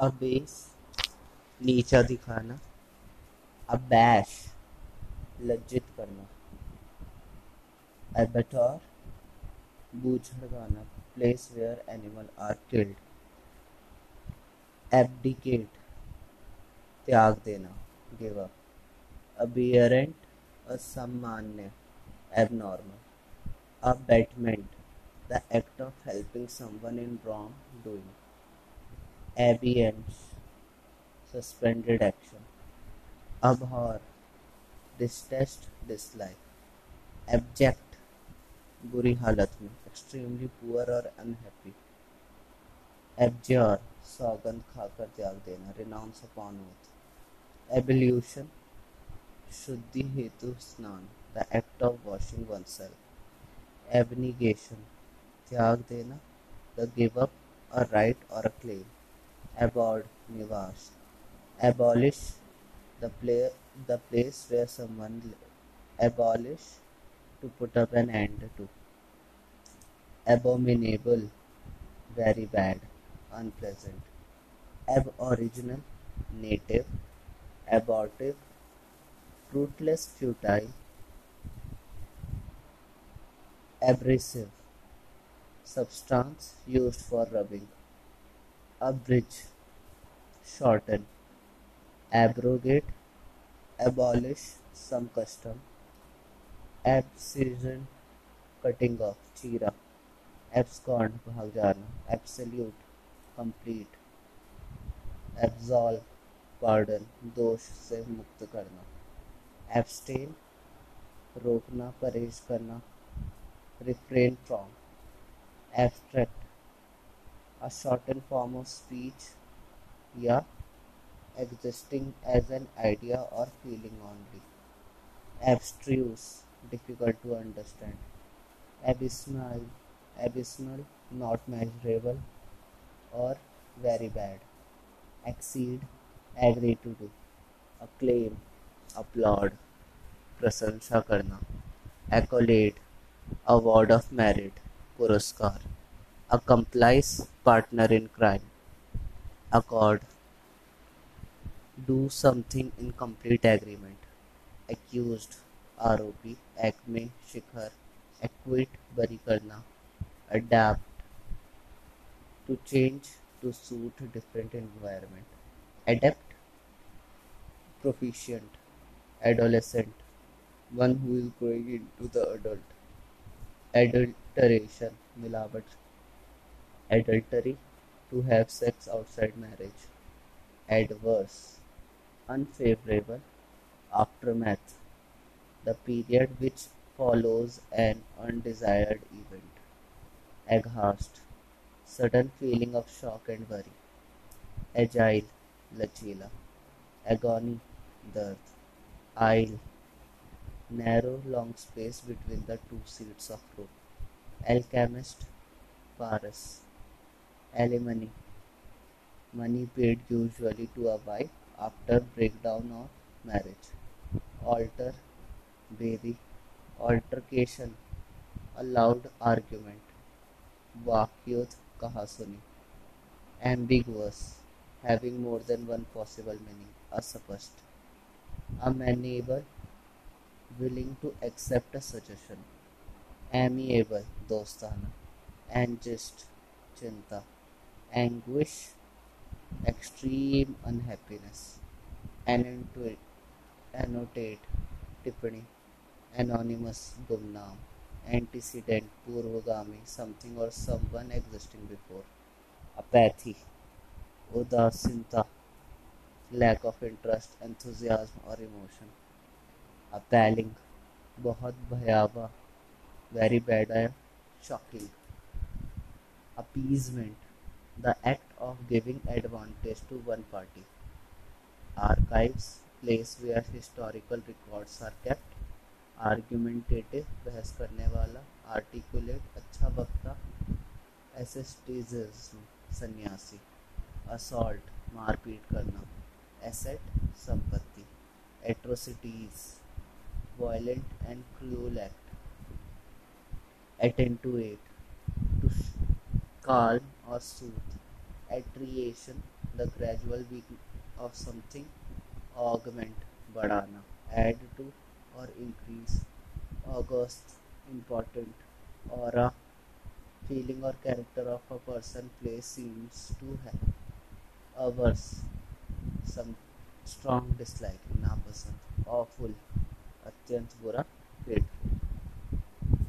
Abyss नीचा दिखाना। अबैश लज्जित करना। एबेटॉर बूझड़ गाना place where animal are killed abdicate त्याग देना। गिव अप अबियरेंट असामान्य। Abnormal abatement the act of helping someone in wrong doing abeyance suspended action, abhor distaste dislike abject बुरी हालत में एक्सट्रीमली पुअर और अनहैप्पी एब्जर सौगंध खाकर त्याग देना रिनाउंस अपॉन ओथ एबल्यूशन शुद्धि हेतु स्नान the act of washing oneself abnegation त्याग देना the give up a right और a claim Abort Nivas. Abolish the the place where someone lives. abolish to put up an end to. Abominable very bad unpleasant. Aboriginal native abortive fruitless futile abrasive. Substance used for rubbing. Abridge, shorten, abrogate, abolish some custom, abscissed cutting off चीरा abscond भाग जाना absolute complete absolve pardon दोष से मुक्त करना abstain रोकना परहेज करना refrain from abstract a shortened form of speech या existing as an idea or feeling only. Abstruse, difficult to understand. Abysmal, abysmal, not measurable or very bad. Exceed, agree to do. Acclaim, applaud, प्रशंसा करना accolade, award of merit, पुरस्कार accomplice, partner in crime, accord, do something in complete agreement. Accused, आरोपी, acme, शिखर, acquit, बरी करना, adapt, to change to suit different environment, adept, proficient, adolescent, one who is growing into the adult, adulteration, मिलावट, adultery, to have sex outside marriage, adverse, unfavorable aftermath, the period which follows an undesired event. Aghast, sudden feeling of shock and worry. Agile, lachila. Agony, dard. Aisle, narrow long space between the two seats of rope. Alchemist, Paris. Alimony, money paid usually to a wife after breakdown or marriage. Alter, baby, altercation, a loud argument. Vakyut kahasuni. Ambiguous, having more than one possible meaning, asupast. Amenable, willing to accept a suggestion. Amiable, dostana. Angist, chinta. Anguish, extreme unhappiness annotate annotate टिप्पणी anonymous गुमनाम antecedent पूर्वगामी something or someone existing before apathy उदासीनता lack of interest enthusiasm or emotion appalling बहुत भयावह very bad or shocking appeasement the act of giving advantage to one party. Archives, place where historical records are kept. Argumentative, बहस करने वाला. Articulate, अच्छा वक्ता. Asceticism, सन्यासी. Assault, मारपीट करना. Asset, संपत्ति. Atrocities, violent and cruel act. Attenuate, to calm or soothe attrition the gradual weak of something augment बढ़ाना एड टू और इंक्रीज ऑगस्ट इंपॉर्टेंट और अ फीलिंग और character of a person place seems to है averse some strong dislike नापसंद awful अत्यंत बुरा पेट